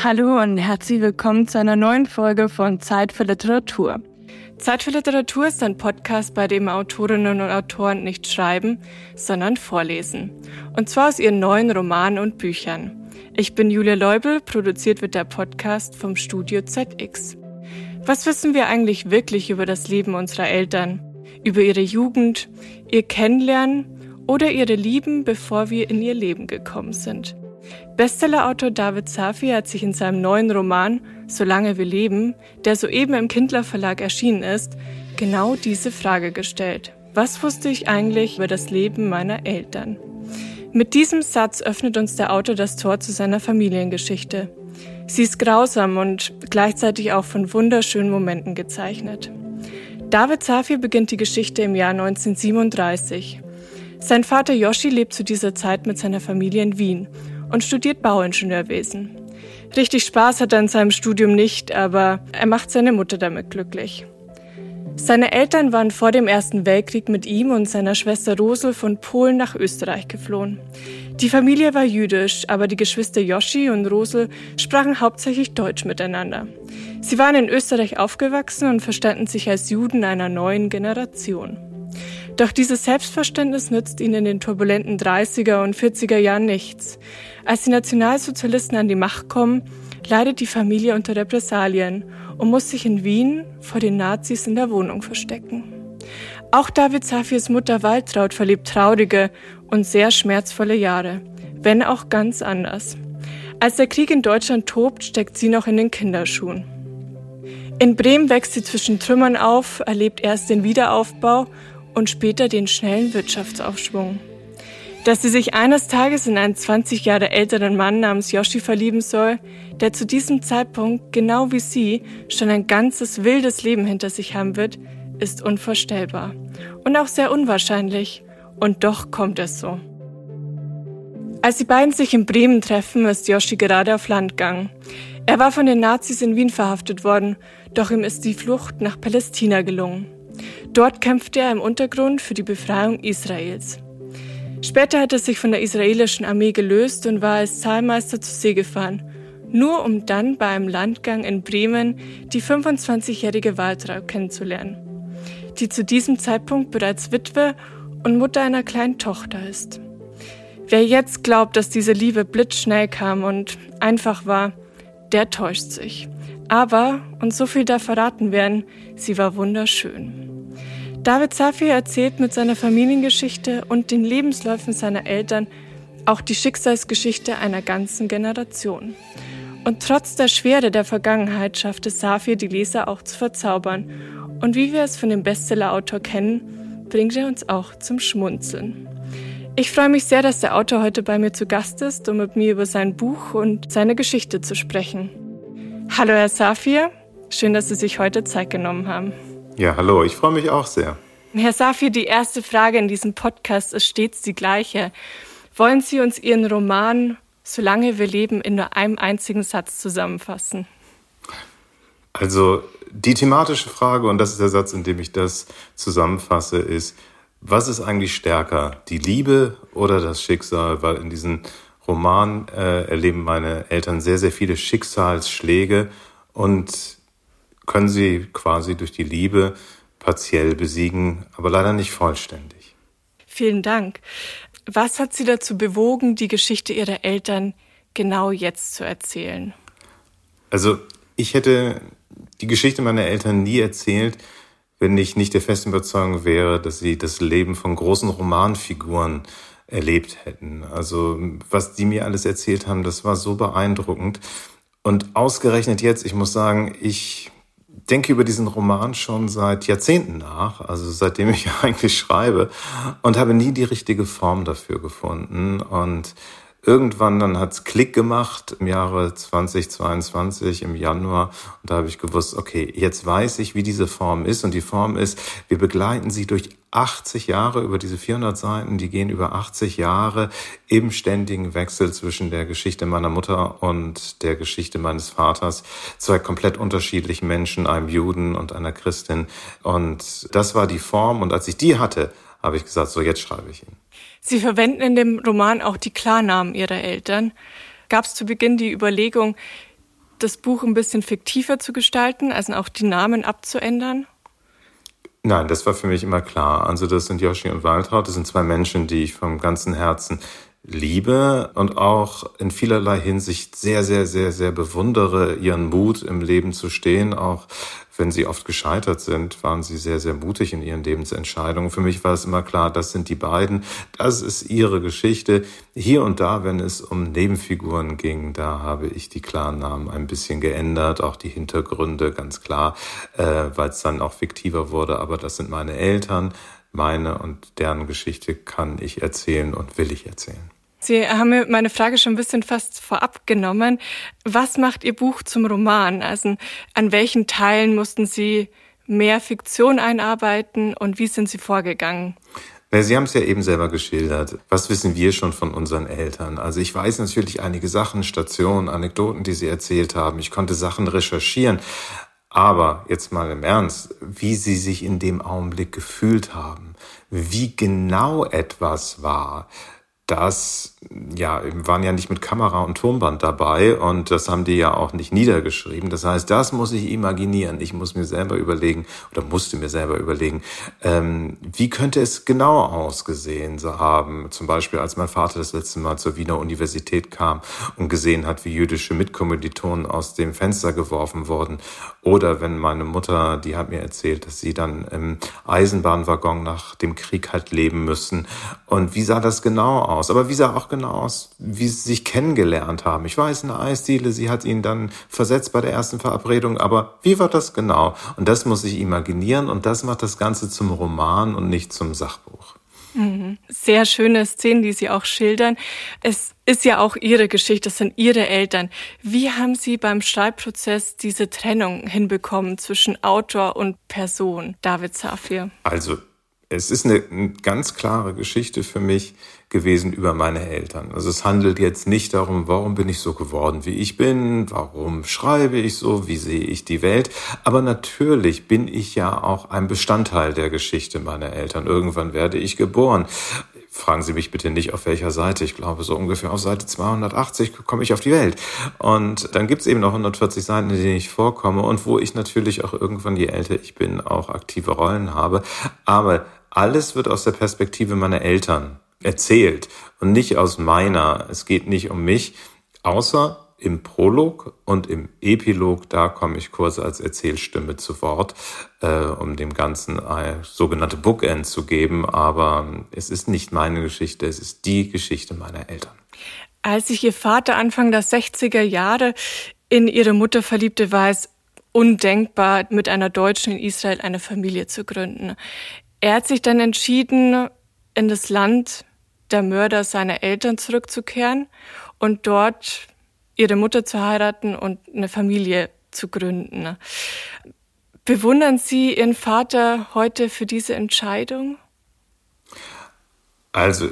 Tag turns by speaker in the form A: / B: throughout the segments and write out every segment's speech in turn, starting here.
A: Hallo und herzlich willkommen zu einer neuen Folge von Zeit für Literatur. Zeit für Literatur ist ein Podcast, bei dem Autorinnen und Autoren nicht schreiben, sondern vorlesen. Und zwar aus ihren neuen Romanen und Büchern. Ich bin Julia Leubel, produziert wird der Podcast vom Studio ZX. Was wissen wir eigentlich wirklich über das Leben unserer Eltern? Über ihre Jugend, ihr Kennenlernen oder ihre Lieben, bevor wir in ihr Leben gekommen sind? Bestsellerautor David Safi hat sich in seinem neuen Roman Solange wir leben, der soeben im Kindler Verlag erschienen ist, genau diese Frage gestellt. Was wusste ich eigentlich über das Leben meiner Eltern? Mit diesem Satz öffnet uns der Autor das Tor zu seiner Familiengeschichte. Sie ist grausam und gleichzeitig auch von wunderschönen Momenten gezeichnet. David Safi beginnt die Geschichte im Jahr 1937. Sein Vater Yoshi lebt zu dieser Zeit mit seiner Familie in Wien und studiert Bauingenieurwesen. Richtig Spaß hat er in seinem Studium nicht, aber er macht seine Mutter damit glücklich. Seine Eltern waren vor dem Ersten Weltkrieg mit ihm und seiner Schwester Rosel von Polen nach Österreich geflohen. Die Familie war jüdisch, aber die Geschwister Yoshi und Rosel sprachen hauptsächlich Deutsch miteinander. Sie waren in Österreich aufgewachsen und verstanden sich als Juden einer neuen Generation. Doch dieses Selbstverständnis nützt ihnen in den turbulenten 30er und 40er Jahren nichts. Als die Nationalsozialisten an die Macht kommen, leidet die Familie unter Repressalien und muss sich in Wien vor den Nazis in der Wohnung verstecken. Auch David Safirs Mutter Waltraud verlebt traurige und sehr schmerzvolle Jahre, wenn auch ganz anders. Als der Krieg in Deutschland tobt, steckt sie noch in den Kinderschuhen. In Bremen wächst sie zwischen Trümmern auf, erlebt erst den Wiederaufbau und später den schnellen Wirtschaftsaufschwung. Dass sie sich eines Tages in einen 20 Jahre älteren Mann namens Yoshi verlieben soll, der zu diesem Zeitpunkt, genau wie sie, schon ein ganzes wildes Leben hinter sich haben wird, ist unvorstellbar und auch sehr unwahrscheinlich. Und doch kommt es so. Als die beiden sich in Bremen treffen, ist Yoshi gerade auf Landgang. Er war von den Nazis in Wien verhaftet worden, doch ihm ist die Flucht nach Palästina gelungen. Dort kämpfte er im Untergrund für die Befreiung Israels. Später hat er sich von der israelischen Armee gelöst und war als Zahlmeister zur See gefahren, nur um dann bei einem Landgang in Bremen die 25-jährige Waltraud kennenzulernen, die zu diesem Zeitpunkt bereits Witwe und Mutter einer kleinen Tochter ist. Wer jetzt glaubt, dass diese Liebe blitzschnell kam und einfach war, der täuscht sich. Aber, und so viel darf verraten werden, sie war wunderschön. David Safi erzählt mit seiner Familiengeschichte und den Lebensläufen seiner Eltern auch die Schicksalsgeschichte einer ganzen Generation. Und trotz der Schwere der Vergangenheit schafft es Safi, die Leser auch zu verzaubern. Und wie wir es von dem Bestsellerautor kennen, bringt er uns auch zum Schmunzeln. Ich freue mich sehr, dass der Autor heute bei mir zu Gast ist, um mit mir über sein Buch und seine Geschichte zu sprechen. Hallo, Herr Safir. Schön, dass Sie sich heute Zeit genommen haben.
B: Ja, hallo, ich freue mich auch sehr.
A: Herr Safir, die erste Frage in diesem Podcast ist stets die gleiche. Wollen Sie uns Ihren Roman Solange wir leben in nur einem einzigen Satz zusammenfassen?
B: Also die thematische Frage, und das ist der Satz, in dem ich das zusammenfasse, ist, was ist eigentlich stärker, die Liebe oder das Schicksal? Weil in diesem Roman äh, erleben meine Eltern sehr, sehr viele Schicksalsschläge und können sie quasi durch die Liebe partiell besiegen, aber leider nicht vollständig.
A: Vielen Dank. Was hat Sie dazu bewogen, die Geschichte Ihrer Eltern genau jetzt zu erzählen?
B: Also ich hätte die Geschichte meiner Eltern nie erzählt, wenn ich nicht der festen Überzeugung wäre, dass sie das Leben von großen Romanfiguren erlebt hätten. Also was die mir alles erzählt haben, das war so beeindruckend. Und ausgerechnet jetzt, ich muss sagen, ich denke über diesen Roman schon seit Jahrzehnten nach, also seitdem ich eigentlich schreibe und habe nie die richtige Form dafür gefunden. Und irgendwann dann hat's Klick gemacht im Jahre 2022 im Januar. Und da habe ich gewusst, okay, jetzt weiß ich, wie diese Form ist. Und die Form ist, wir begleiten sie durch 80 Jahre über diese 400 Seiten, die gehen über 80 Jahre im ständigen Wechsel zwischen der Geschichte meiner Mutter und der Geschichte meines Vaters, zwei komplett unterschiedlichen Menschen, einem Juden und einer Christin. Und das war die Form. Und als ich die hatte, habe ich gesagt, so jetzt schreibe ich ihn.
A: Sie verwenden in dem Roman auch die Klarnamen Ihrer Eltern. Gab es zu Beginn die Überlegung, das Buch ein bisschen fiktiver zu gestalten, also auch die Namen abzuändern?
B: Nein, das war für mich immer klar. Also das sind Yoshi und Waltraud, das sind zwei Menschen, die ich vom ganzen Herzen liebe und auch in vielerlei Hinsicht sehr, sehr, sehr, sehr bewundere, ihren Mut im Leben zu stehen, auch wenn sie oft gescheitert sind, waren sie sehr, sehr mutig in ihren Lebensentscheidungen. Für mich war es immer klar, das sind die beiden, das ist ihre Geschichte. Hier und da, wenn es um Nebenfiguren ging, da habe ich die klaren Namen ein bisschen geändert, auch die Hintergründe ganz klar, äh, weil es dann auch fiktiver wurde. Aber das sind meine Eltern, meine und deren Geschichte kann ich erzählen und will ich erzählen.
A: Sie haben mir meine Frage schon ein bisschen fast vorab genommen. Was macht Ihr Buch zum Roman? Also an welchen Teilen mussten Sie mehr Fiktion einarbeiten und wie sind Sie vorgegangen?
B: Sie haben es ja eben selber geschildert. Was wissen wir schon von unseren Eltern? Also ich weiß natürlich einige Sachen, Stationen, Anekdoten, die Sie erzählt haben. Ich konnte Sachen recherchieren. Aber jetzt mal im Ernst, wie Sie sich in dem Augenblick gefühlt haben, wie genau etwas war, das ja, waren ja nicht mit Kamera und Tonband dabei und das haben die ja auch nicht niedergeschrieben. Das heißt, das muss ich imaginieren. Ich muss mir selber überlegen oder musste mir selber überlegen, ähm, wie könnte es genau ausgesehen haben. Zum Beispiel, als mein Vater das letzte Mal zur Wiener Universität kam und gesehen hat, wie jüdische Mitkommilitonen aus dem Fenster geworfen wurden. Oder wenn meine Mutter, die hat mir erzählt, dass sie dann im Eisenbahnwaggon nach dem Krieg halt leben müssen. Und wie sah das genau aus? Aus. Aber wie sah auch genau aus, wie sie sich kennengelernt haben? Ich weiß, eine Eisdiele, sie hat ihn dann versetzt bei der ersten Verabredung, aber wie war das genau? Und das muss ich imaginieren und das macht das Ganze zum Roman und nicht zum Sachbuch.
A: Mhm. Sehr schöne Szenen, die Sie auch schildern. Es ist ja auch Ihre Geschichte, es sind Ihre Eltern. Wie haben Sie beim Schreibprozess diese Trennung hinbekommen zwischen Autor und Person, David Safir?
B: Also, es ist eine ganz klare Geschichte für mich gewesen über meine Eltern. Also es handelt jetzt nicht darum, warum bin ich so geworden, wie ich bin, warum schreibe ich so, wie sehe ich die Welt. Aber natürlich bin ich ja auch ein Bestandteil der Geschichte meiner Eltern. Irgendwann werde ich geboren. Fragen Sie mich bitte nicht, auf welcher Seite. Ich glaube, so ungefähr auf Seite 280 komme ich auf die Welt. Und dann gibt es eben noch 140 Seiten, in denen ich vorkomme und wo ich natürlich auch irgendwann, je älter ich bin, auch aktive Rollen habe. Aber alles wird aus der Perspektive meiner Eltern erzählt und nicht aus meiner. Es geht nicht um mich, außer im Prolog und im Epilog, da komme ich kurz als Erzählstimme zu Wort, äh, um dem Ganzen eine sogenannte Bookend zu geben. Aber es ist nicht meine Geschichte, es ist die Geschichte meiner Eltern.
A: Als sich Ihr Vater Anfang der 60er Jahre in Ihre Mutter verliebte, war es undenkbar, mit einer Deutschen in Israel eine Familie zu gründen. Er hat sich dann entschieden, in das Land der Mörder seiner Eltern zurückzukehren und dort ihre Mutter zu heiraten und eine Familie zu gründen. Bewundern Sie Ihren Vater heute für diese Entscheidung?
B: Also,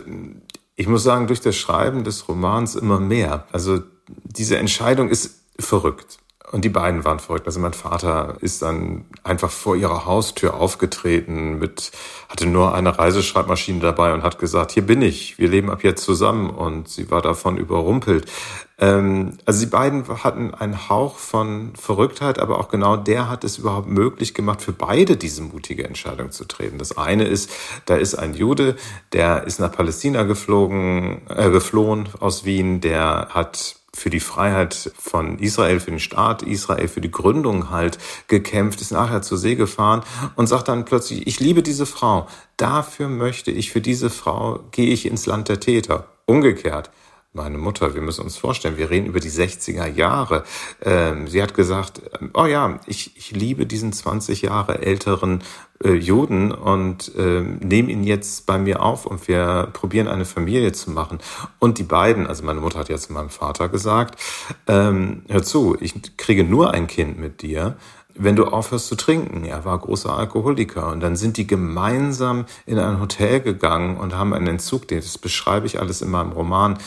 B: ich muss sagen, durch das Schreiben des Romans immer mehr. Also, diese Entscheidung ist verrückt. Und die beiden waren verrückt. Also mein Vater ist dann einfach vor ihrer Haustür aufgetreten mit, hatte nur eine Reiseschreibmaschine dabei und hat gesagt, hier bin ich, wir leben ab jetzt zusammen. Und sie war davon überrumpelt. Ähm, also die beiden hatten einen Hauch von Verrücktheit, aber auch genau der hat es überhaupt möglich gemacht, für beide diese mutige Entscheidung zu treten. Das eine ist, da ist ein Jude, der ist nach Palästina geflogen, äh, geflohen aus Wien, der hat für die Freiheit von Israel, für den Staat Israel, für die Gründung halt gekämpft, ist nachher zur See gefahren und sagt dann plötzlich, ich liebe diese Frau, dafür möchte ich, für diese Frau gehe ich ins Land der Täter. Umgekehrt meine Mutter, wir müssen uns vorstellen, wir reden über die 60er Jahre. Ähm, sie hat gesagt, oh ja, ich, ich liebe diesen 20 Jahre älteren äh, Juden und äh, nehme ihn jetzt bei mir auf und wir probieren eine Familie zu machen. Und die beiden, also meine Mutter hat ja zu meinem Vater gesagt, ähm, hör zu, ich kriege nur ein Kind mit dir, wenn du aufhörst zu trinken. Er war großer Alkoholiker. Und dann sind die gemeinsam in ein Hotel gegangen und haben einen Entzug, das beschreibe ich alles in meinem Roman,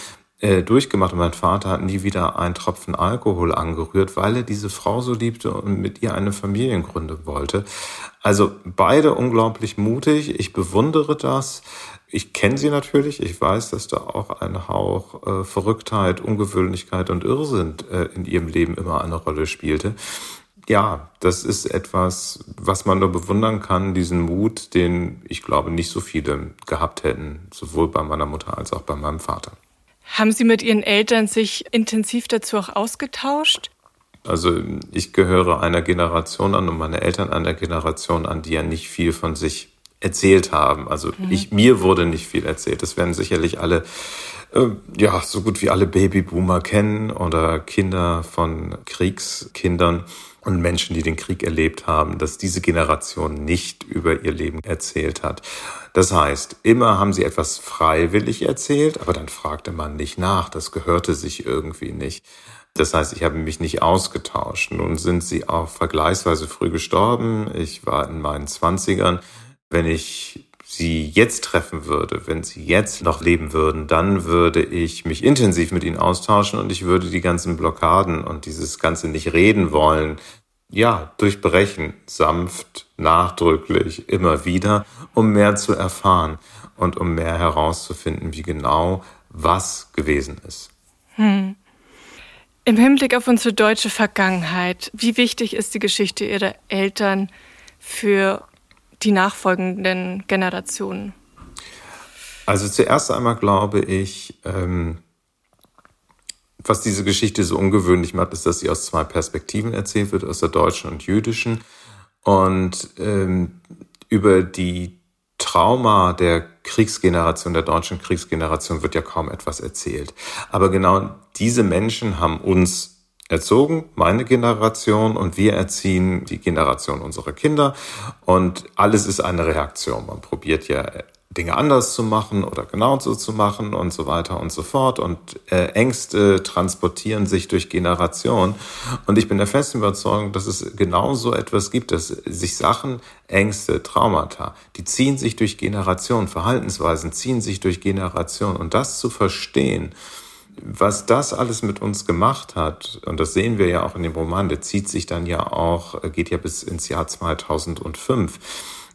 B: durchgemacht und mein Vater hat nie wieder einen Tropfen Alkohol angerührt, weil er diese Frau so liebte und mit ihr eine Familie wollte. Also beide unglaublich mutig. Ich bewundere das. Ich kenne sie natürlich. Ich weiß, dass da auch ein Hauch äh, Verrücktheit, Ungewöhnlichkeit und Irrsinn äh, in ihrem Leben immer eine Rolle spielte. Ja, das ist etwas, was man nur bewundern kann, diesen Mut, den ich glaube nicht so viele gehabt hätten, sowohl bei meiner Mutter als auch bei meinem Vater.
A: Haben Sie mit Ihren Eltern sich intensiv dazu auch ausgetauscht?
B: Also ich gehöre einer Generation an und meine Eltern einer Generation an, die ja nicht viel von sich erzählt haben. Also mhm. ich, mir wurde nicht viel erzählt. Das werden sicherlich alle, äh, ja, so gut wie alle Babyboomer kennen oder Kinder von Kriegskindern und Menschen, die den Krieg erlebt haben, dass diese Generation nicht über ihr Leben erzählt hat. Das heißt, immer haben sie etwas freiwillig erzählt, aber dann fragte man nicht nach, das gehörte sich irgendwie nicht. Das heißt, ich habe mich nicht ausgetauscht. Nun sind sie auch vergleichsweise früh gestorben. Ich war in meinen Zwanzigern. Wenn ich sie jetzt treffen würde, wenn sie jetzt noch leben würden, dann würde ich mich intensiv mit ihnen austauschen und ich würde die ganzen Blockaden und dieses ganze nicht reden wollen, ja, durchbrechen, sanft, nachdrücklich, immer wieder, um mehr zu erfahren und um mehr herauszufinden, wie genau was gewesen ist. Hm.
A: Im Hinblick auf unsere deutsche Vergangenheit, wie wichtig ist die Geschichte Ihrer Eltern für die nachfolgenden Generationen?
B: Also zuerst einmal glaube ich, ähm, was diese Geschichte so ungewöhnlich macht, ist, dass sie aus zwei Perspektiven erzählt wird, aus der deutschen und jüdischen. Und ähm, über die Trauma der Kriegsgeneration, der deutschen Kriegsgeneration wird ja kaum etwas erzählt. Aber genau diese Menschen haben uns erzogen, meine Generation, und wir erziehen die Generation unserer Kinder. Und alles ist eine Reaktion. Man probiert ja Dinge anders zu machen oder genauso zu machen und so weiter und so fort. Und äh, Ängste transportieren sich durch Generationen. Und ich bin der festen Überzeugung, dass es genau so etwas gibt, dass sich Sachen, Ängste, Traumata, die ziehen sich durch Generationen, Verhaltensweisen ziehen sich durch Generationen. Und das zu verstehen, was das alles mit uns gemacht hat, und das sehen wir ja auch in dem Roman, der zieht sich dann ja auch, geht ja bis ins Jahr 2005.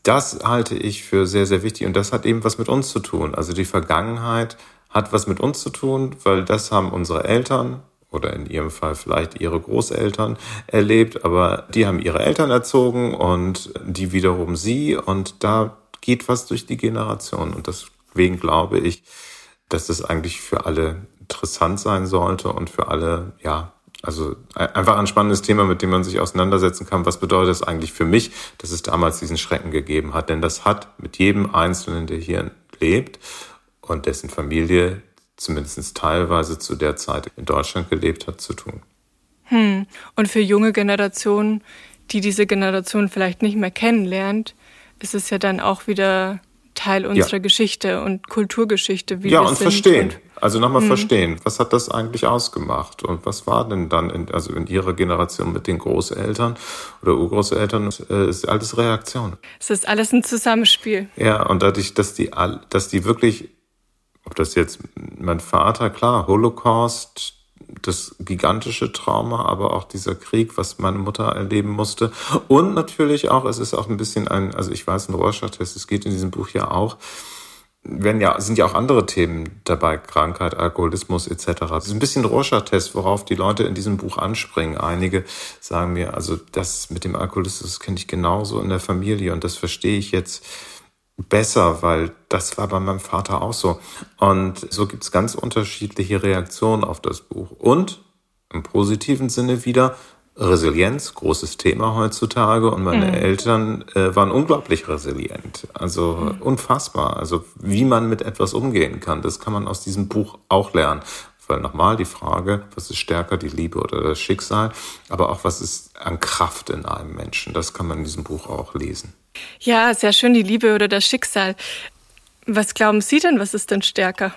B: Das halte ich für sehr, sehr wichtig und das hat eben was mit uns zu tun. Also die Vergangenheit hat was mit uns zu tun, weil das haben unsere Eltern oder in ihrem Fall vielleicht ihre Großeltern erlebt, aber die haben ihre Eltern erzogen und die wiederum sie und da geht was durch die Generation und deswegen glaube ich, dass das eigentlich für alle interessant sein sollte und für alle, ja, also einfach ein spannendes Thema, mit dem man sich auseinandersetzen kann. Was bedeutet das eigentlich für mich, dass es damals diesen Schrecken gegeben hat? Denn das hat mit jedem Einzelnen, der hier lebt und dessen Familie zumindest teilweise zu der Zeit in Deutschland gelebt hat, zu tun.
A: Hm. Und für junge Generationen, die diese Generation vielleicht nicht mehr kennenlernt, ist es ja dann auch wieder Teil unserer ja. Geschichte und Kulturgeschichte.
B: Wie ja, wir und sind verstehen. Und also nochmal hm. verstehen, was hat das eigentlich ausgemacht und was war denn dann, in, also in Ihrer Generation mit den Großeltern oder Urgroßeltern, äh, ist alles Reaktion.
A: Es ist alles ein Zusammenspiel.
B: Ja, und dadurch, dass die, dass die wirklich, ob das jetzt mein Vater, klar, Holocaust, das gigantische Trauma, aber auch dieser Krieg, was meine Mutter erleben musste. Und natürlich auch, es ist auch ein bisschen ein, also ich weiß, ein Rorschach-Test, es geht in diesem Buch ja auch, werden ja, sind ja auch andere Themen dabei, Krankheit, Alkoholismus etc. Das ist ein bisschen Rorschach-Test, worauf die Leute in diesem Buch anspringen. Einige sagen mir, also das mit dem Alkoholismus kenne ich genauso in der Familie und das verstehe ich jetzt besser, weil das war bei meinem Vater auch so. Und so gibt's ganz unterschiedliche Reaktionen auf das Buch. Und im positiven Sinne wieder, Resilienz, großes Thema heutzutage. Und meine mhm. Eltern äh, waren unglaublich resilient. Also mhm. unfassbar. Also wie man mit etwas umgehen kann, das kann man aus diesem Buch auch lernen. Weil nochmal die Frage, was ist stärker, die Liebe oder das Schicksal, aber auch was ist an Kraft in einem Menschen, das kann man in diesem Buch auch lesen.
A: Ja, sehr schön, die Liebe oder das Schicksal. Was glauben Sie denn, was ist denn stärker?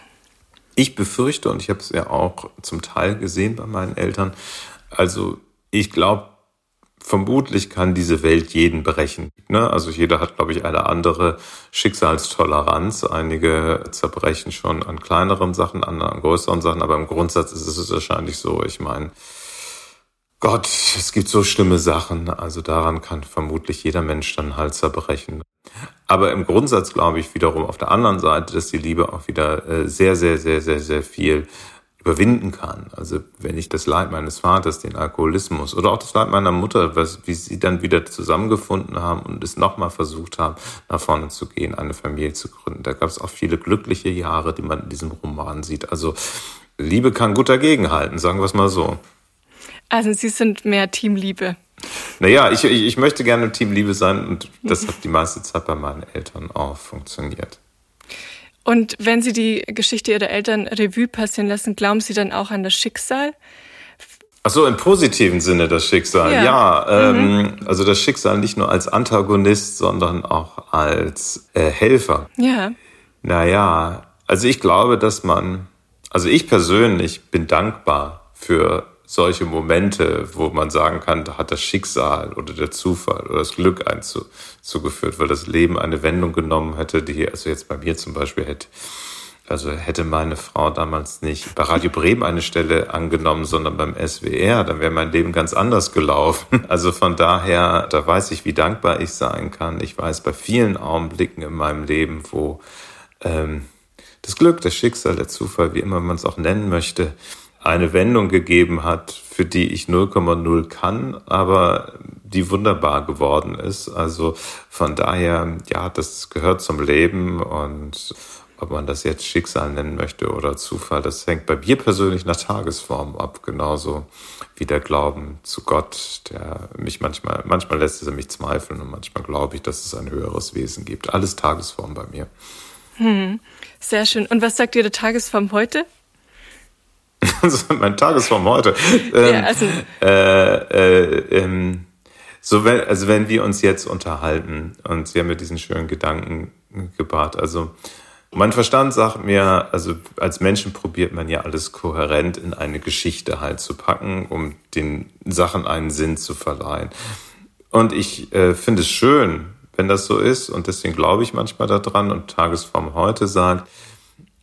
B: Ich befürchte, und ich habe es ja auch zum Teil gesehen bei meinen Eltern, also ich glaube, vermutlich kann diese Welt jeden brechen. Ne? Also jeder hat, glaube ich, eine andere Schicksalstoleranz. Einige zerbrechen schon an kleineren Sachen, andere an größeren Sachen, aber im Grundsatz ist es wahrscheinlich so. Ich meine, Gott, es gibt so schlimme Sachen. Also daran kann vermutlich jeder Mensch dann halt zerbrechen. Aber im Grundsatz glaube ich wiederum auf der anderen Seite, dass die Liebe auch wieder äh, sehr, sehr, sehr, sehr, sehr viel überwinden kann. Also wenn ich das Leid meines Vaters, den Alkoholismus oder auch das Leid meiner Mutter, was, wie sie dann wieder zusammengefunden haben und es nochmal versucht haben, nach vorne zu gehen, eine Familie zu gründen. Da gab es auch viele glückliche Jahre, die man in diesem Roman sieht. Also Liebe kann gut dagegenhalten, sagen wir es mal so.
A: Also Sie sind mehr Teamliebe.
B: Naja, ich, ich, ich möchte gerne Teamliebe sein und das hat die meiste Zeit bei meinen Eltern auch funktioniert.
A: Und wenn Sie die Geschichte Ihrer Eltern Revue passieren lassen, glauben Sie dann auch an das Schicksal?
B: Ach so, im positiven Sinne das Schicksal. Ja, ja ähm, mhm. also das Schicksal nicht nur als Antagonist, sondern auch als äh, Helfer.
A: Ja.
B: Naja, also ich glaube, dass man, also ich persönlich bin dankbar für solche Momente, wo man sagen kann, da hat das Schicksal oder der Zufall oder das Glück einen zu, zugeführt, weil das Leben eine Wendung genommen hätte, die, also jetzt bei mir zum Beispiel hätte, also hätte meine Frau damals nicht bei Radio Bremen eine Stelle angenommen, sondern beim SWR, dann wäre mein Leben ganz anders gelaufen. Also von daher, da weiß ich, wie dankbar ich sein kann. Ich weiß bei vielen Augenblicken in meinem Leben, wo ähm, das Glück, das Schicksal, der Zufall, wie immer man es auch nennen möchte, eine Wendung gegeben hat, für die ich 0,0 kann, aber die wunderbar geworden ist. Also von daher, ja, das gehört zum Leben und ob man das jetzt Schicksal nennen möchte oder Zufall, das hängt bei mir persönlich nach Tagesform ab, genauso wie der Glauben zu Gott, der mich manchmal, manchmal lässt es mich zweifeln und manchmal glaube ich, dass es ein höheres Wesen gibt. Alles Tagesform bei mir.
A: Hm, sehr schön. Und was sagt Ihre Tagesform heute?
B: mein Tagesform heute. Ähm, ja, also. äh, äh, ähm, so wenn, also wenn wir uns jetzt unterhalten und Sie haben mir diesen schönen Gedanken gebracht, also mein Verstand sagt mir, also als Menschen probiert man ja alles kohärent in eine Geschichte halt zu packen, um den Sachen einen Sinn zu verleihen. Und ich äh, finde es schön, wenn das so ist und deswegen glaube ich manchmal daran und Tagesform heute sagt,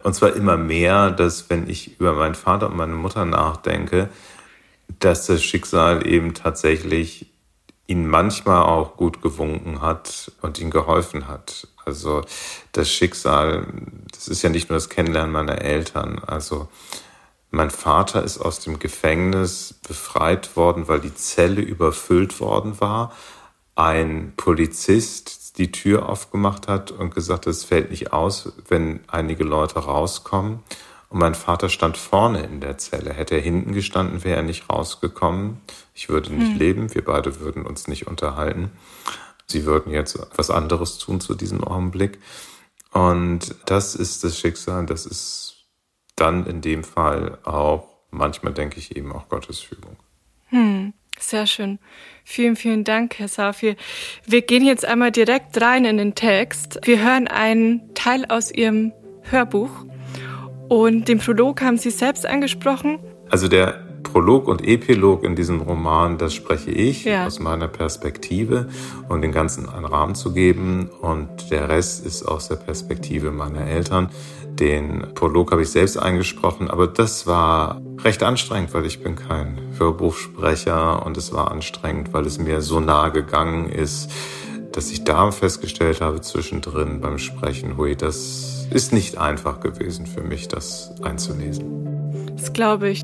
B: und zwar immer mehr, dass wenn ich über meinen Vater und meine Mutter nachdenke, dass das Schicksal eben tatsächlich ihn manchmal auch gut gewunken hat und ihm geholfen hat. Also das Schicksal, das ist ja nicht nur das Kennenlernen meiner Eltern. Also mein Vater ist aus dem Gefängnis befreit worden, weil die Zelle überfüllt worden war. Ein Polizist, die Tür aufgemacht hat und gesagt es fällt nicht aus, wenn einige Leute rauskommen. Und mein Vater stand vorne in der Zelle. Hätte er hinten gestanden, wäre er nicht rausgekommen. Ich würde nicht hm. leben, wir beide würden uns nicht unterhalten. Sie würden jetzt was anderes tun zu diesem Augenblick. Und das ist das Schicksal, das ist dann in dem Fall auch, manchmal denke ich eben auch Gottes Fügung.
A: Hm. Sehr schön. Vielen, vielen Dank, Herr Safi. Wir gehen jetzt einmal direkt rein in den Text. Wir hören einen Teil aus Ihrem Hörbuch und den Prolog haben Sie selbst angesprochen.
B: Also der Prolog und Epilog in diesem Roman, das spreche ich ja. aus meiner Perspektive, um den Ganzen einen Rahmen zu geben. Und der Rest ist aus der Perspektive meiner Eltern. Den Prolog habe ich selbst eingesprochen, aber das war recht anstrengend, weil ich bin kein Hörbuchsprecher und es war anstrengend, weil es mir so nah gegangen ist, dass ich da festgestellt habe zwischendrin beim Sprechen, hui, das ist nicht einfach gewesen für mich, das einzulesen.
A: Das glaube ich.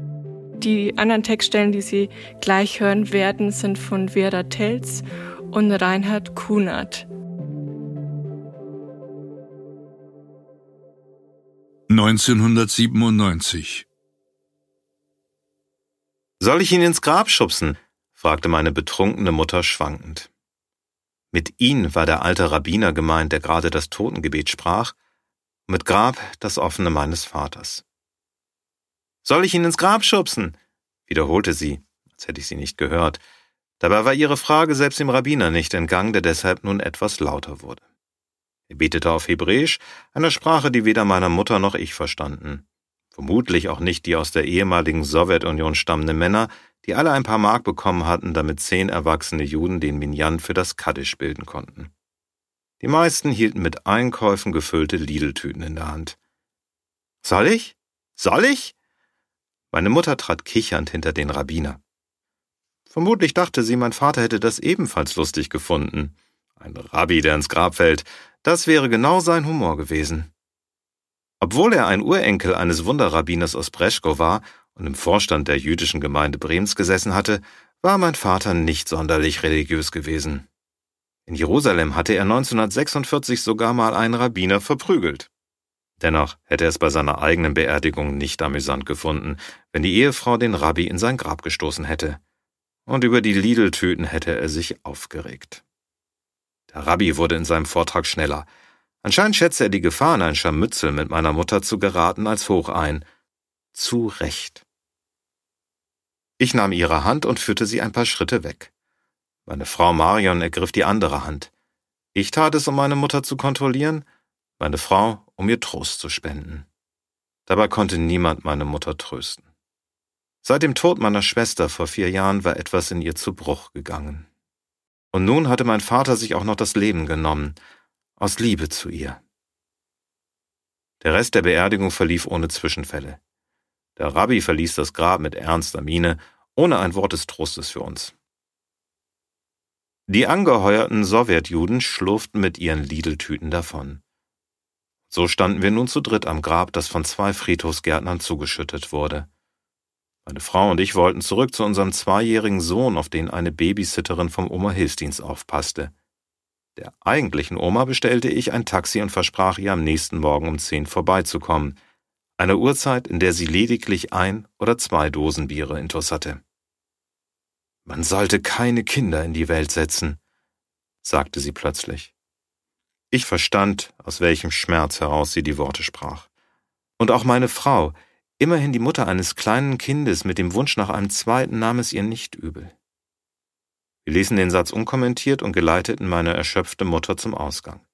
A: Die anderen Textstellen, die Sie gleich hören werden, sind von Vera Telz und Reinhard Kunert.
C: 1997
D: Soll ich ihn ins Grab schubsen? fragte meine betrunkene Mutter schwankend. Mit ihn war der alte Rabbiner gemeint, der gerade das Totengebet sprach, mit Grab das offene meines Vaters. Soll ich ihn ins Grab schubsen? wiederholte sie, als hätte ich sie nicht gehört. Dabei war ihre Frage selbst dem Rabbiner nicht entgangen, der deshalb nun etwas lauter wurde. Er betete auf Hebräisch, einer Sprache, die weder meiner Mutter noch ich verstanden. Vermutlich auch nicht die aus der ehemaligen Sowjetunion stammenden Männer, die
B: die alle ein paar Mark bekommen hatten, damit zehn erwachsene Juden den Minyan für das Kaddisch bilden konnten. Die meisten hielten mit Einkäufen gefüllte Lidl-Tüten in der Hand. Soll ich? Soll ich? Meine Mutter trat kichernd hinter den Rabbiner. Vermutlich dachte sie, mein Vater hätte das ebenfalls lustig gefunden. Ein Rabbi, der ins Grab fällt, das wäre genau sein Humor gewesen. Obwohl er ein Urenkel eines Wunderrabbiners aus Breschkow war und im Vorstand der jüdischen Gemeinde Brems gesessen hatte, war mein Vater nicht sonderlich religiös gewesen. In Jerusalem hatte er 1946 sogar mal einen Rabbiner verprügelt. Dennoch hätte er es bei seiner eigenen Beerdigung nicht amüsant gefunden, wenn die Ehefrau den Rabbi in sein Grab gestoßen hätte. Und über die Lidl-Tüten hätte er sich aufgeregt. Der Rabbi wurde in seinem Vortrag schneller. Anscheinend schätzte er die Gefahr, in ein Scharmützel mit meiner Mutter zu geraten, als hoch ein. Zu Recht. Ich nahm ihre Hand und führte sie ein paar Schritte weg. Meine Frau Marion ergriff die andere Hand. Ich tat es, um meine Mutter zu kontrollieren, meine Frau, um ihr Trost zu spenden. Dabei konnte niemand meine Mutter trösten. Seit dem Tod meiner Schwester vor vier Jahren war etwas in ihr zu Bruch gegangen. Und nun hatte mein Vater sich auch noch das Leben genommen, aus Liebe zu ihr. Der Rest der Beerdigung verlief ohne Zwischenfälle. Der Rabbi verließ das Grab mit ernster Miene, ohne ein Wort des Trostes für uns. Die angeheuerten Sowjetjuden schlurften mit ihren Lidl-Tüten davon. So standen wir nun zu dritt am Grab, das von zwei Friedhofsgärtnern zugeschüttet wurde. Meine Frau und ich wollten zurück zu unserem zweijährigen Sohn, auf den eine Babysitterin vom Oma-Hilfsdienst aufpasste. Der eigentlichen Oma bestellte ich ein Taxi und versprach ihr am nächsten Morgen um zehn vorbeizukommen, einer Uhrzeit, in der sie lediglich ein oder zwei Dosen Biere intus hatte. Man sollte keine Kinder in die Welt setzen, sagte sie plötzlich. Ich verstand, aus welchem Schmerz heraus sie die Worte sprach. Und auch meine Frau, Immerhin die Mutter eines kleinen Kindes mit dem Wunsch nach einem zweiten nahm es ihr nicht übel. Wir ließen den Satz unkommentiert und geleiteten meine erschöpfte Mutter zum Ausgang.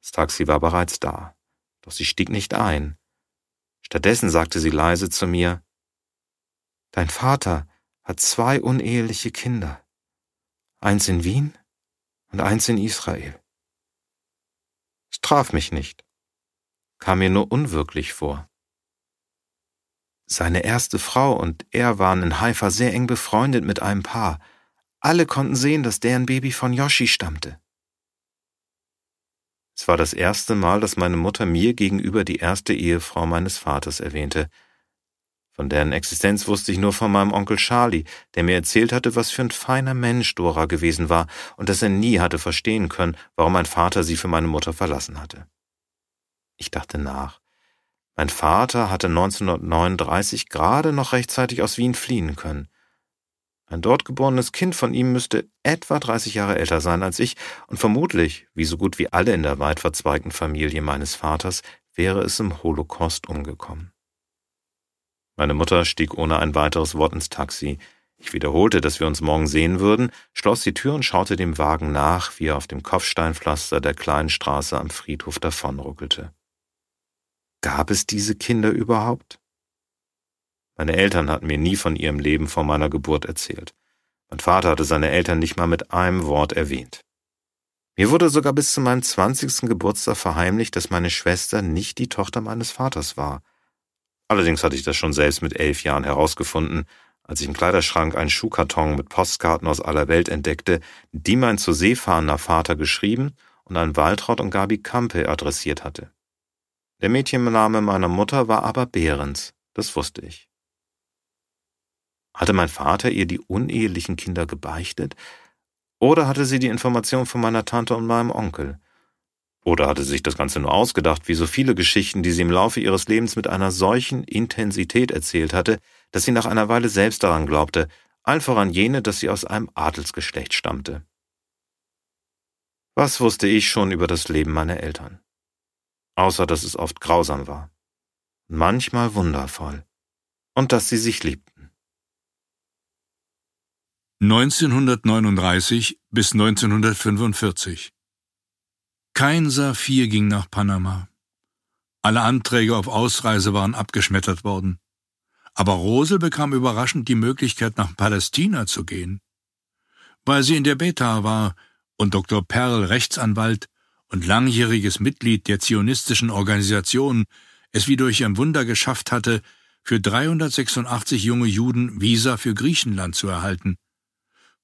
B: Das Taxi war bereits da, doch sie stieg nicht ein. Stattdessen sagte sie leise zu mir, Dein Vater hat zwei uneheliche Kinder, eins in Wien und eins in Israel. Es traf mich nicht, kam mir nur unwirklich vor. Seine erste Frau und er waren in Haifa sehr eng befreundet mit einem Paar. Alle konnten sehen, dass deren Baby von Yoshi stammte. Es war das erste Mal, dass meine Mutter mir gegenüber die erste Ehefrau meines Vaters erwähnte. Von deren Existenz wusste ich nur von meinem Onkel Charlie, der mir erzählt hatte, was für ein feiner Mensch Dora gewesen war und dass er nie hatte verstehen können, warum mein Vater sie für meine Mutter verlassen hatte. Ich dachte nach. Mein Vater hatte 1939 gerade noch rechtzeitig aus Wien fliehen können. Ein dort geborenes Kind von ihm müsste etwa 30 Jahre älter sein als ich und vermutlich, wie so gut wie alle in der weit verzweigten Familie meines Vaters, wäre es im Holocaust umgekommen. Meine Mutter stieg ohne ein weiteres Wort ins Taxi. Ich wiederholte, dass wir uns morgen sehen würden, schloss die Tür und schaute dem Wagen nach, wie er auf dem Kopfsteinpflaster der kleinen Straße am Friedhof davonruckelte. Gab es diese Kinder überhaupt? Meine Eltern hatten mir nie von ihrem Leben vor meiner Geburt erzählt. Mein Vater hatte seine Eltern nicht mal mit einem Wort erwähnt. Mir wurde sogar bis zu meinem zwanzigsten Geburtstag verheimlicht, dass meine Schwester nicht die Tochter meines Vaters war. Allerdings hatte ich das schon selbst mit elf Jahren herausgefunden, als ich im Kleiderschrank einen Schuhkarton mit Postkarten aus aller Welt entdeckte, die mein zu See fahrender Vater geschrieben und an Waltraud und Gabi Kampe adressiert hatte. Der Mädchenname meiner Mutter war aber Behrens, das wusste ich. Hatte mein Vater ihr die unehelichen Kinder gebeichtet? Oder hatte sie die Information von meiner Tante und meinem Onkel? Oder hatte sich das Ganze nur ausgedacht, wie so viele Geschichten, die sie im Laufe ihres Lebens mit einer solchen Intensität erzählt hatte, dass sie nach einer Weile selbst daran glaubte, allen voran jene, dass sie aus einem Adelsgeschlecht stammte. Was wusste ich schon über das Leben meiner Eltern? Außer dass es oft grausam war, manchmal wundervoll, und dass sie sich liebten.
C: 1939 bis 1945 Kein Saphir ging nach Panama. Alle Anträge auf Ausreise waren abgeschmettert worden. aber Rosel bekam überraschend die Möglichkeit, nach Palästina zu gehen. Weil sie in der Beta war und Dr. Perl Rechtsanwalt und langjähriges Mitglied der zionistischen Organisation es wie durch ein Wunder geschafft hatte, für 386 junge Juden Visa für Griechenland zu erhalten.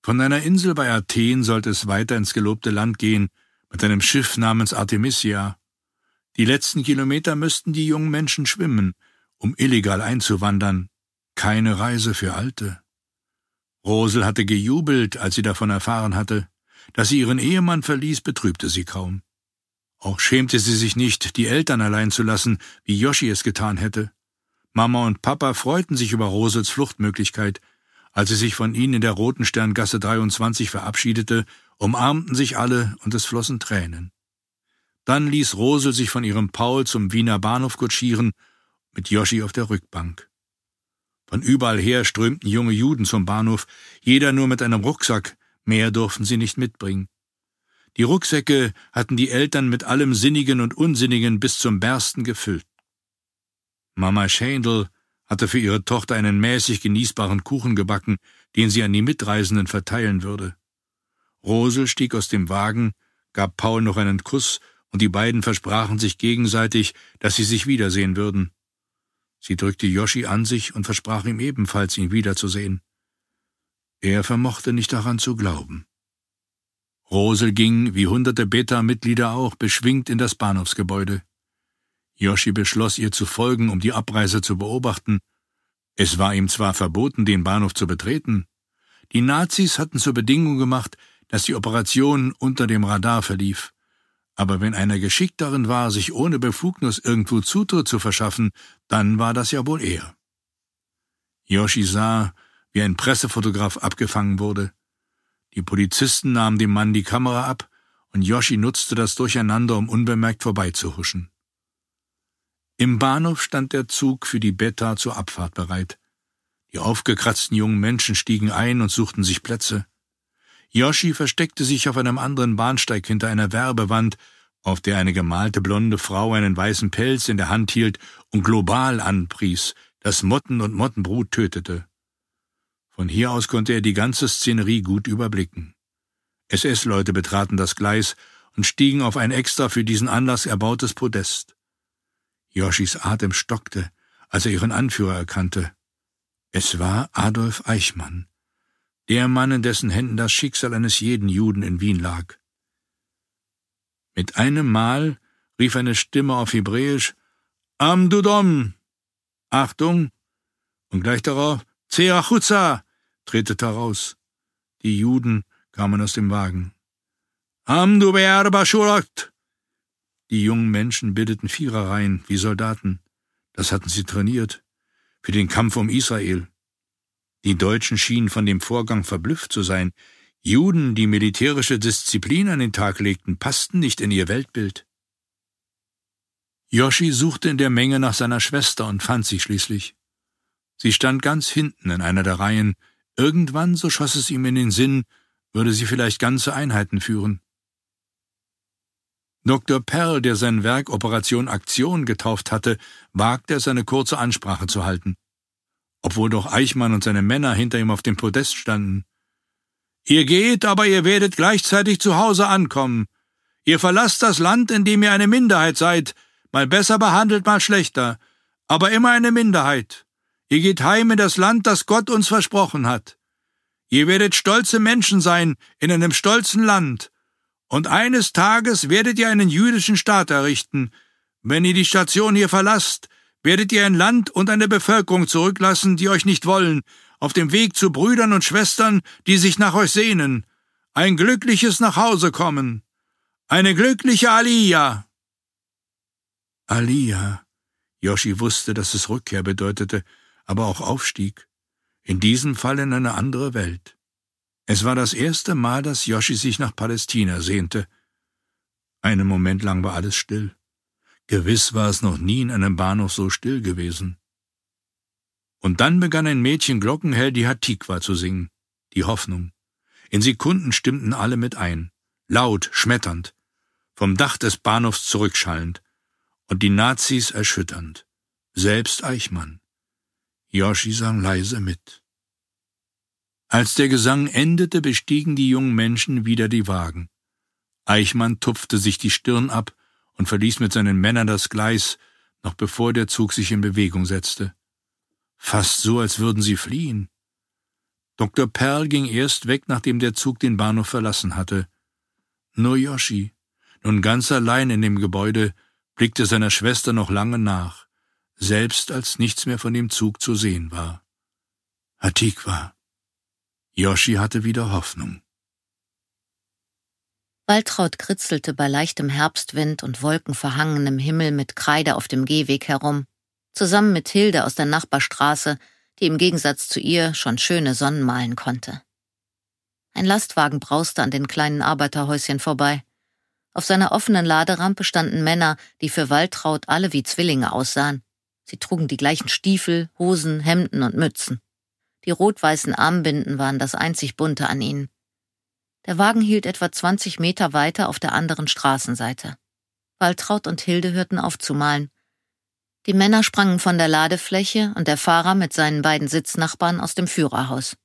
C: Von einer Insel bei Athen sollte es weiter ins gelobte Land gehen, mit einem Schiff namens Artemisia. Die letzten Kilometer müssten die jungen Menschen schwimmen, um illegal einzuwandern. Keine Reise für Alte. Rosel hatte gejubelt, als sie davon erfahren hatte. Dass sie ihren Ehemann verließ, betrübte sie kaum. Auch schämte sie sich nicht, die Eltern allein zu lassen, wie Yoshi es getan hätte. Mama und Papa freuten sich über Rosels Fluchtmöglichkeit. Als sie sich von ihnen in der Roten Sterngasse 23 verabschiedete, umarmten sich alle und es flossen Tränen. Dann ließ Rosel sich von ihrem Paul zum Wiener Bahnhof kutschieren, mit Yoshi auf der Rückbank. Von überall her strömten junge Juden zum Bahnhof, jeder nur mit einem Rucksack, mehr durften sie nicht mitbringen. Die Rucksäcke hatten die Eltern mit allem Sinnigen und Unsinnigen bis zum Bersten gefüllt. Mama Schendl hatte für ihre Tochter einen mäßig genießbaren Kuchen gebacken, den sie an die Mitreisenden verteilen würde. Rosel stieg aus dem Wagen, gab Paul noch einen Kuss, und die beiden versprachen sich gegenseitig, dass sie sich wiedersehen würden. Sie drückte Yoshi an sich und versprach ihm ebenfalls, ihn wiederzusehen. Er vermochte nicht daran zu glauben. Rosel ging, wie hunderte Beta-Mitglieder auch, beschwingt in das Bahnhofsgebäude. Yoshi beschloss, ihr zu folgen, um die Abreise zu beobachten. Es war ihm zwar verboten, den Bahnhof zu betreten. Die Nazis hatten zur Bedingung gemacht, dass die Operation unter dem Radar verlief. Aber wenn einer geschickt darin war, sich ohne Befugnis irgendwo Zutritt zu verschaffen, dann war das ja wohl er. Yoshi sah, wie ein Pressefotograf abgefangen wurde. Die Polizisten nahmen dem Mann die Kamera ab, und Yoshi nutzte das Durcheinander, um unbemerkt vorbeizuhuschen. Im Bahnhof stand der Zug für die Beta zur Abfahrt bereit. Die aufgekratzten jungen Menschen stiegen ein und suchten sich Plätze. Yoshi versteckte sich auf einem anderen Bahnsteig hinter einer Werbewand, auf der eine gemalte blonde Frau einen weißen Pelz in der Hand hielt und global anpries, das Motten und Mottenbrut tötete. Von hier aus konnte er die ganze Szenerie gut überblicken. SS-Leute betraten das Gleis und stiegen auf ein extra für diesen Anlass erbautes Podest. Joschis Atem stockte, als er ihren Anführer erkannte. Es war Adolf Eichmann, der Mann, in dessen Händen das Schicksal eines jeden Juden in Wien lag. Mit einem Mal rief eine Stimme auf Hebräisch Am Dudom! Achtung! Und gleich darauf Zeachutza! Tretet heraus. Die Juden kamen aus dem Wagen. Amdu Be'arbashurat! Die jungen Menschen bildeten Viererreihen wie Soldaten. Das hatten sie trainiert. Für den Kampf um Israel. Die Deutschen schienen von dem Vorgang verblüfft zu sein. Juden, die militärische Disziplin an den Tag legten, passten nicht in ihr Weltbild. Yoshi suchte in der Menge nach seiner Schwester und fand sie schließlich. Sie stand ganz hinten in einer der Reihen, Irgendwann, so schoss es ihm in den Sinn, würde sie vielleicht ganze Einheiten führen. Dr. Perl, der sein Werk Operation Aktion getauft hatte, wagte es, eine kurze Ansprache zu halten. Obwohl doch Eichmann und seine Männer hinter ihm auf dem Podest standen. Ihr geht, aber ihr werdet gleichzeitig zu Hause ankommen. Ihr verlasst das Land, in dem ihr eine Minderheit seid, mal besser behandelt, mal schlechter, aber immer eine Minderheit. Ihr geht heim in das Land, das Gott uns versprochen hat. Ihr werdet stolze Menschen sein in einem stolzen Land. Und eines Tages werdet ihr einen jüdischen Staat errichten. Wenn ihr die Station hier verlasst, werdet ihr ein Land und eine Bevölkerung zurücklassen, die euch nicht wollen, auf dem Weg zu Brüdern und Schwestern, die sich nach euch sehnen. Ein glückliches Nachhausekommen. Eine glückliche Aliyah. Aliyah. Yoshi wusste, dass es Rückkehr bedeutete, aber auch Aufstieg, in diesem Fall in eine andere Welt. Es war das erste Mal, dass Yoshi sich nach Palästina sehnte. Einen Moment lang war alles still. Gewiss war es noch nie in einem Bahnhof so still gewesen. Und dann begann ein Mädchen glockenhell die Hatikwa zu singen, die Hoffnung. In Sekunden stimmten alle mit ein, laut, schmetternd, vom Dach des Bahnhofs zurückschallend, und die Nazis erschütternd, selbst Eichmann. Yoshi sang leise mit. Als der Gesang endete, bestiegen die jungen Menschen wieder die Wagen. Eichmann tupfte sich die Stirn ab und verließ mit seinen Männern das Gleis, noch bevor der Zug sich in Bewegung setzte. Fast so, als würden sie fliehen. Dr. Perl ging erst weg, nachdem der Zug den Bahnhof verlassen hatte. Nur Yoshi, nun ganz allein in dem Gebäude, blickte seiner Schwester noch lange nach, selbst als nichts mehr von dem Zug zu sehen war. Hatikwa. Yoshi hatte wieder Hoffnung.
E: Waltraud kritzelte bei leichtem Herbstwind und wolkenverhangenem Himmel mit Kreide auf dem Gehweg herum, zusammen mit Hilde aus der Nachbarstraße, die im Gegensatz zu ihr schon schöne Sonnen malen konnte. Ein Lastwagen brauste an den kleinen Arbeiterhäuschen vorbei. Auf seiner offenen Laderampe standen Männer, die für Waltraud alle wie Zwillinge aussahen. Sie trugen die gleichen Stiefel, Hosen, Hemden und Mützen. Die rot-weißen Armbinden waren das einzig Bunte an ihnen. Der Wagen hielt etwa 20 Meter weiter auf der anderen Straßenseite. Waltraud und Hilde hörten auf zu malen. Die Männer sprangen von der Ladefläche und der Fahrer mit seinen beiden Sitznachbarn aus dem Führerhaus.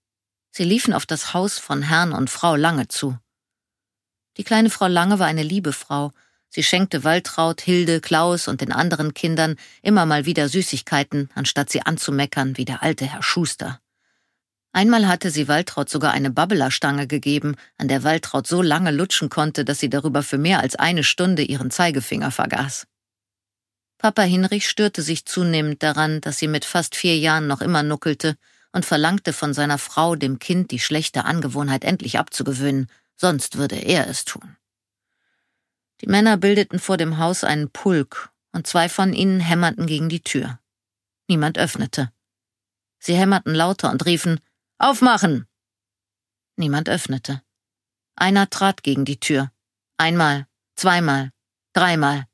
E: Sie liefen auf das Haus von Herrn und Frau Lange zu. Die kleine Frau Lange war eine liebe Frau. Sie schenkte Waltraud, Hilde, Klaus und den anderen Kindern immer mal wieder Süßigkeiten, anstatt sie anzumeckern wie der alte Herr Schuster. Einmal hatte sie Waltraud sogar eine Babblerstange gegeben, an der Waltraud so lange lutschen konnte, dass sie darüber für mehr als eine Stunde ihren Zeigefinger vergaß. Papa Hinrich störte sich zunehmend daran, dass sie mit fast vier Jahren noch immer nuckelte und verlangte von seiner Frau, dem Kind die schlechte Angewohnheit endlich abzugewöhnen, sonst würde er es tun. Die Männer bildeten vor dem Haus einen Pulk, und zwei von ihnen hämmerten gegen die Tür. Niemand öffnete. Sie hämmerten lauter und riefen Aufmachen. Niemand öffnete. Einer trat gegen die Tür. Einmal, zweimal, dreimal.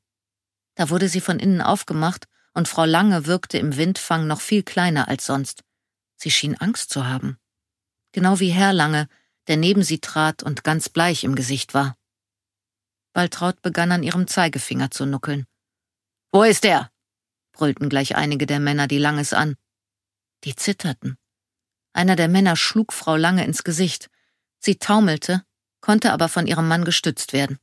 E: Da wurde sie von innen aufgemacht, und Frau Lange wirkte im Windfang noch viel kleiner als sonst. Sie schien Angst zu haben. Genau wie Herr Lange, der neben sie trat und ganz bleich im Gesicht war. Waltraud begann an ihrem Zeigefinger zu nuckeln. Wo ist er? brüllten gleich einige der Männer die Langes an. Die zitterten. Einer der Männer schlug Frau Lange ins Gesicht. Sie taumelte, konnte aber von ihrem Mann gestützt werden.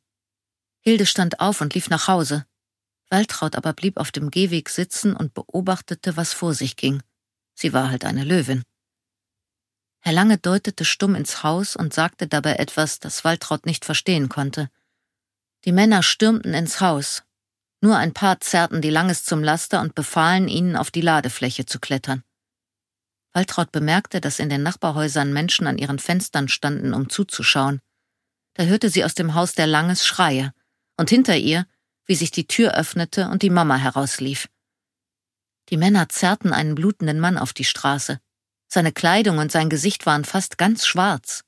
E: Hilde stand auf und lief nach Hause. Waltraud aber blieb auf dem Gehweg sitzen und beobachtete, was vor sich ging. Sie war halt eine Löwin. Herr Lange deutete stumm ins Haus und sagte dabei etwas, das Waltraud nicht verstehen konnte. Die Männer stürmten ins Haus. Nur ein paar zerrten die Langes zum Laster und befahlen ihnen, auf die Ladefläche zu klettern. Waltraud bemerkte, dass in den Nachbarhäusern Menschen an ihren Fenstern standen, um zuzuschauen. Da hörte sie aus dem Haus der Langes Schreie und hinter ihr, wie sich die Tür öffnete und die Mama herauslief. Die Männer zerrten einen blutenden Mann auf die Straße. Seine Kleidung und sein Gesicht waren fast ganz schwarz.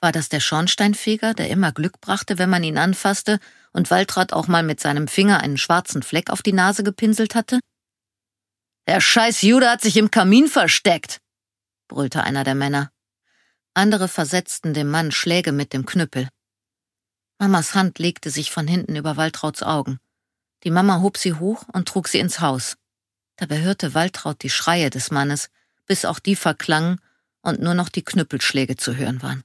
E: War das der Schornsteinfeger, der immer Glück brachte, wenn man ihn anfasste und Waltraud auch mal mit seinem Finger einen schwarzen Fleck auf die Nase gepinselt hatte? Der scheiß Jude hat sich im Kamin versteckt, brüllte einer der Männer. Andere versetzten dem Mann Schläge mit dem Knüppel. Mamas Hand legte sich von hinten über Waltrauds Augen. Die Mama hob sie hoch und trug sie ins Haus. Dabei hörte Waltraud die Schreie des Mannes, bis auch die verklangen und nur noch die Knüppelschläge zu hören waren.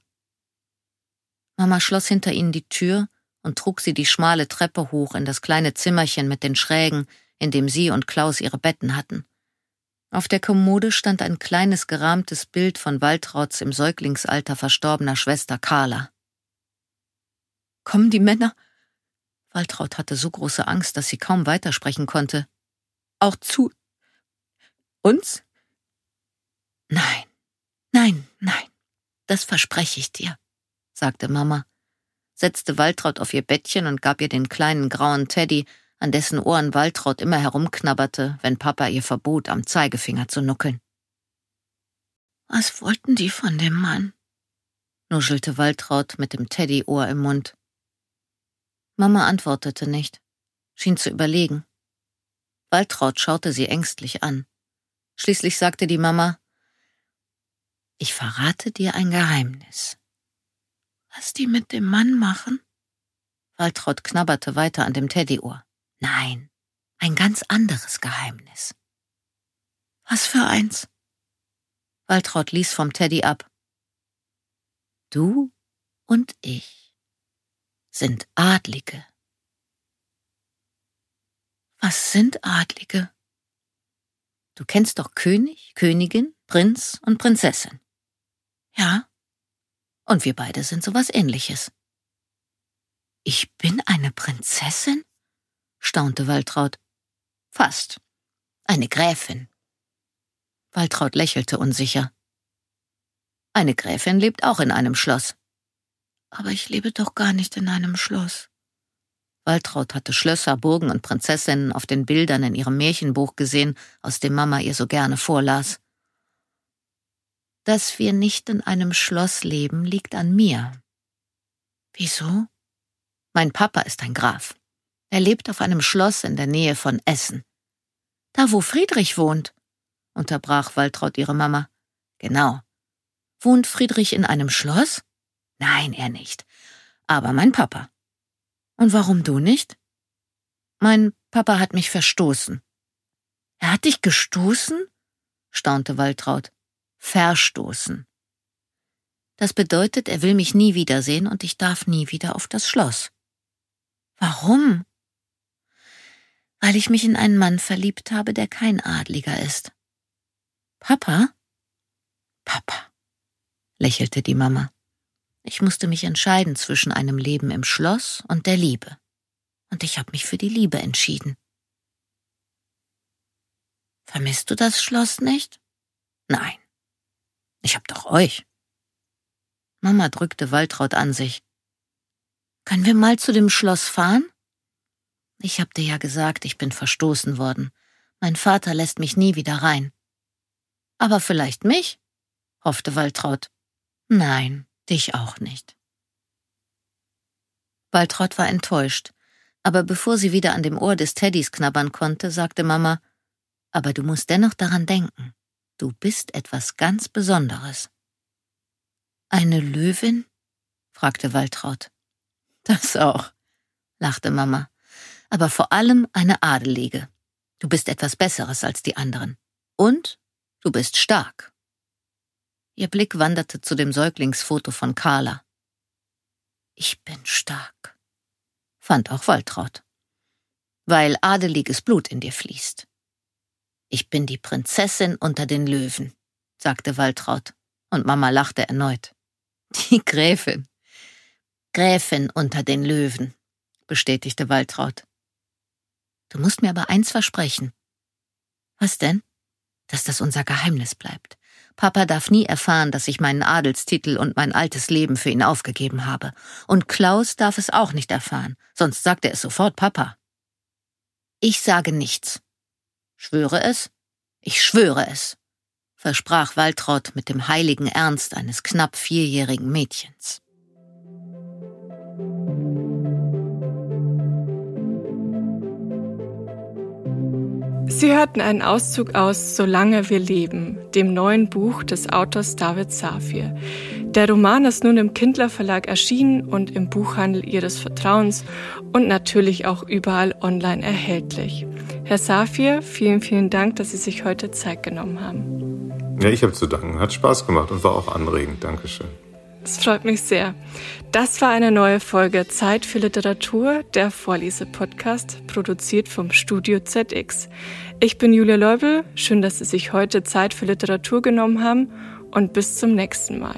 E: Mama schloss hinter ihnen die Tür und trug sie die schmale Treppe hoch in das kleine Zimmerchen mit den Schrägen, in dem sie und Klaus ihre Betten hatten. Auf der Kommode stand ein kleines gerahmtes Bild von Waltrauds im Säuglingsalter verstorbener Schwester Carla. Kommen die Männer? Waltraud hatte so große Angst, dass sie kaum weitersprechen konnte. Auch zu uns? Nein, nein, nein, das verspreche ich dir, sagte Mama, setzte Waltraud auf ihr Bettchen und gab ihr den kleinen grauen Teddy, an dessen Ohren Waltraud immer herumknabberte, wenn Papa ihr verbot, am Zeigefinger zu nuckeln. Was wollten die von dem Mann? nuschelte Waltraud mit dem Teddyohr im Mund. Mama antwortete nicht, schien zu überlegen. Waltraud schaute sie ängstlich an. Schließlich sagte die Mama, ich verrate dir ein Geheimnis. Was die mit dem Mann machen? Waltraud knabberte weiter an dem Teddyohr. Nein, ein ganz anderes Geheimnis. Was für eins? Waltraud ließ vom Teddy ab. Du und ich sind Adlige. Was sind Adlige? Du kennst doch König, Königin, Prinz und Prinzessin. Ja. Und wir beide sind sowas ähnliches. Ich bin eine Prinzessin? staunte Waltraud. Fast. Eine Gräfin. Waltraud lächelte unsicher. Eine Gräfin lebt auch in einem Schloss. Aber ich lebe doch gar nicht in einem Schloss. Waltraud hatte Schlösser, Burgen und Prinzessinnen auf den Bildern in ihrem Märchenbuch gesehen, aus dem Mama ihr so gerne vorlas. Dass wir nicht in einem Schloss leben, liegt an mir. Wieso? Mein Papa ist ein Graf. Er lebt auf einem Schloss in der Nähe von Essen. Da, wo Friedrich wohnt, unterbrach Waltraud ihre Mama. Genau. Wohnt Friedrich in einem Schloss? Nein, er nicht. Aber mein Papa. Und warum du nicht? Mein Papa hat mich verstoßen. Er hat dich gestoßen? staunte Waltraud. Verstoßen. Das bedeutet, er will mich nie wiedersehen und ich darf nie wieder auf das Schloss. Warum? Weil ich mich in einen Mann verliebt habe, der kein Adliger ist. Papa? Papa, lächelte die Mama. Ich musste mich entscheiden zwischen einem Leben im Schloss und der Liebe. Und ich habe mich für die Liebe entschieden. Vermisst du das Schloss nicht? Nein. Ich hab doch euch. Mama drückte Waltraud an sich. Können wir mal zu dem Schloss fahren? Ich hab dir ja gesagt, ich bin verstoßen worden. Mein Vater lässt mich nie wieder rein. Aber vielleicht mich? hoffte Waltraud. Nein, dich auch nicht. Waltraud war enttäuscht, aber bevor sie wieder an dem Ohr des Teddys knabbern konnte, sagte Mama, aber du musst dennoch daran denken, du bist etwas ganz Besonderes. Eine Löwin? fragte Waltraud. Das auch, lachte Mama, aber vor allem eine Adelige. Du bist etwas Besseres als die anderen. Und Du bist stark. Ihr Blick wanderte zu dem Säuglingsfoto von Carla. Ich bin stark, fand auch Waltraud. Weil adeliges Blut in dir fließt. Ich bin die Prinzessin unter den Löwen, sagte Waltraud, und Mama lachte erneut. Die Gräfin. Gräfin unter den Löwen, bestätigte Waltraud. Du musst mir aber eins versprechen. Was denn? dass das unser Geheimnis bleibt. Papa darf nie erfahren, dass ich meinen Adelstitel und mein altes Leben für ihn aufgegeben habe. Und Klaus darf es auch nicht erfahren, sonst sagt er es sofort Papa. Ich sage nichts. Schwöre es? Ich schwöre es, versprach Waltraud mit dem heiligen Ernst eines knapp vierjährigen Mädchens.
A: Sie hörten einen Auszug aus Solange wir leben, dem neuen Buch des Autors David Safir. Der Roman ist nun im Kindler Verlag erschienen und im Buchhandel Ihres Vertrauens und natürlich auch überall online erhältlich. Herr Safir, vielen, vielen Dank, dass Sie sich heute Zeit genommen haben.
B: Ja, ich habe zu danken. Hat Spaß gemacht und war auch anregend. Dankeschön.
A: Es freut mich sehr. Das war eine neue Folge Zeit für Literatur, der Vorlese-Podcast, produziert vom Studio ZX. Ich bin Julia Leubel. Schön, dass Sie sich heute Zeit für Literatur genommen haben und bis zum nächsten Mal.